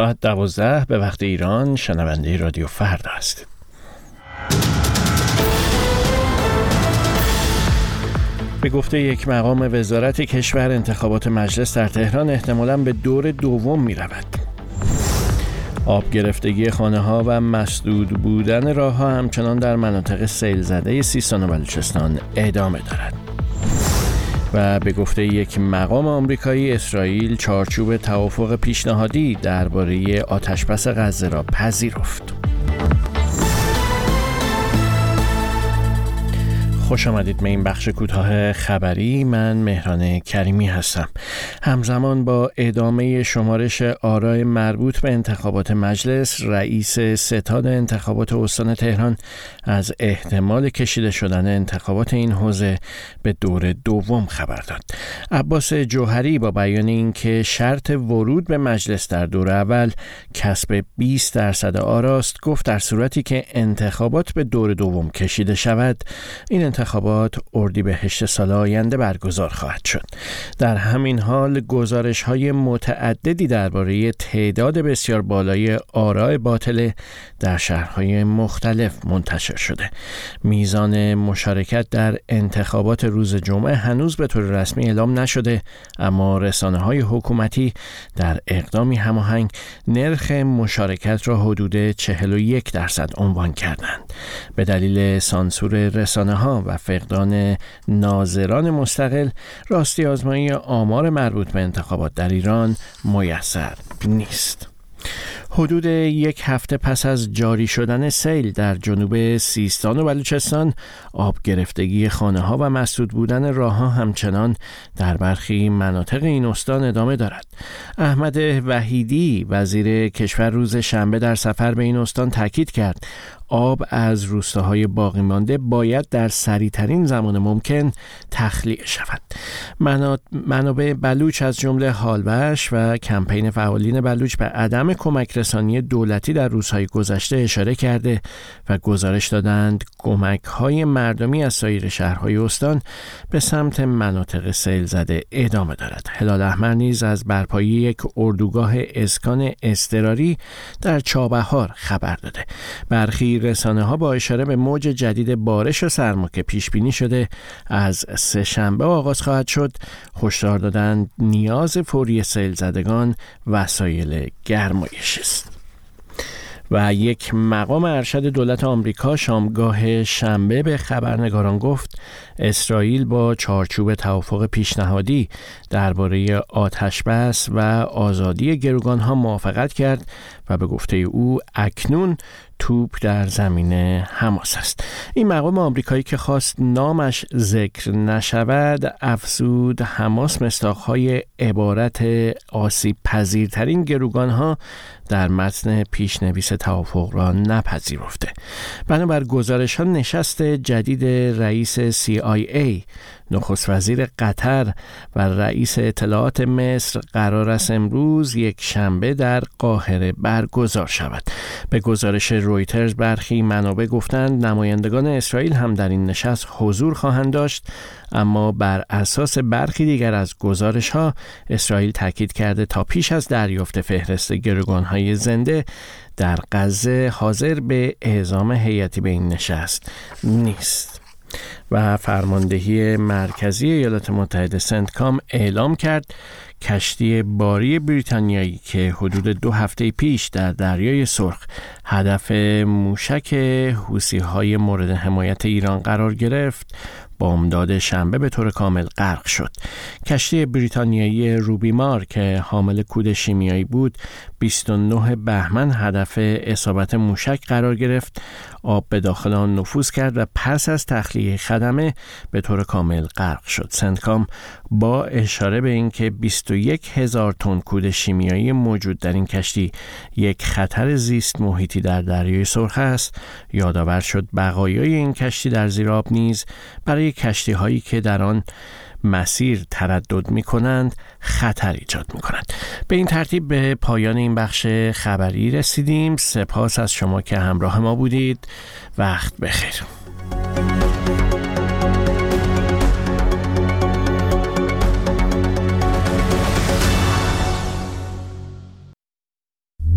ساعت دوازده به وقت ایران شنونده رادیو فرد است. به گفته یک مقام وزارت کشور انتخابات مجلس در تهران احتمالا به دور دوم می رود. آب گرفتگی خانه ها و مسدود بودن راه ها همچنان در مناطق سیل زده سیستان و بلوچستان ادامه دارد. و به گفته یک مقام آمریکایی اسرائیل چارچوب توافق پیشنهادی درباره آتشبس غزه را پذیرفت. خوش آمدید به این بخش کوتاه خبری. من مهران کریمی هستم. همزمان با ادامه شمارش آرای مربوط به انتخابات مجلس رئیس ستاد انتخابات استان تهران از احتمال کشیده شدن انتخابات این حوزه به دور دوم خبر داد. عباس جوهری با بیان اینکه شرط ورود به مجلس در دور اول کسب 20 درصد آراست گفت در صورتی که انتخابات به دور دوم کشیده شود این انتخابات اردیبهشت سال آینده برگزار خواهد شد. در همین حال گزارش های متعددی درباره تعداد بسیار بالای آراء باطله در شهرهای مختلف منتشر شده. میزان مشارکت در انتخابات روز جمعه هنوز به طور رسمی اعلام نشده اما رسانه های حکومتی در اقدامی هماهنگ نرخ مشارکت را حدود 41 درصد عنوان کردند. به دلیل سانسور رسانه ها و فقدان ناظران مستقل راستی آزمایی آمار مربوط به انتخابات در ایران میسر نیست. حدود یک هفته پس از جاری شدن سیل در جنوب سیستان و بلوچستان آب گرفتگی خانه ها و مسدود بودن راه ها همچنان در برخی مناطق این استان ادامه دارد. احمد وحیدی وزیر کشور روز شنبه در سفر به این استان تاکید کرد. آب از روستاهای باقی مانده باید در سریعترین زمان ممکن تخلیه شود. منابع بلوچ از جمله حالبش و کمپین فعالین بلوچ به عدم کمک رسانی دولتی در روزهای گذشته اشاره کرده و گزارش دادند کمک های مردمی از سایر شهرهای استان به سمت مناطق سیل زده ادامه دارد. هلال احمر نیز از برپایی یک اردوگاه اسکان استراری در چابهار خبر داده. برخی رسانه ها با اشاره به موج جدید بارش و سرما که پیش بینی شده از سه شنبه آغاز خواهد شد. هشدار دادند نیاز فوری سیل زدگان وسایل گرمایش است. و یک مقام ارشد دولت آمریکا شامگاه شنبه به خبرنگاران گفت اسرائیل با چارچوب توافق پیشنهادی درباره آتش بس و آزادی گروگان ها موافقت کرد و به گفته او اکنون توپ در زمین حماس است. این مقام آمریکایی که خواست نامش ذکر نشود افزود حماس مستاخهای عبارت آسیب پذیرترین گروگان ها در متن پیشنویس توافق را نپذیرفته. بنابر گزارش ها نشست جدید رئیس CIA نخست وزیر قطر و رئیس اطلاعات مصر قرار است امروز یک شنبه در قاهره برگزار شود. به گزارش رویترز برخی منابع گفتند نمایندگان اسرائیل هم در این نشست حضور خواهند داشت اما بر اساس برخی دیگر از گزارش ها اسرائیل تاکید کرده تا پیش از دریافت فهرست گروگان های زنده در غزه حاضر به اعزام هیئتی به نشست نیست. و فرماندهی مرکزی ایالات متحده سنتکام اعلام کرد کشتی باری بریتانیایی که حدود دو هفته پیش در دریای سرخ هدف موشک حوسی های مورد حمایت ایران قرار گرفت بامداد شنبه به طور کامل غرق شد. کشتی بریتانیایی روبیمار که حامل کود شیمیایی بود 29 بهمن هدف اصابت موشک قرار گرفت آب به داخل آن نفوذ کرد و پس از تخلیه خدمه به طور کامل غرق شد. سنتکام با اشاره به اینکه 21 هزار تن کود شیمیایی موجود در این کشتی یک خطر زیست محیطی در دریای سرخ است یادآور شد بقایای این کشتی در زیر آب نیز برای کشتی هایی که در آن مسیر تردد می کنند خطر ایجاد می کنند به این ترتیب به پایان این بخش خبری رسیدیم. سپاس از شما که همراه ما بودید. وقت بخیر.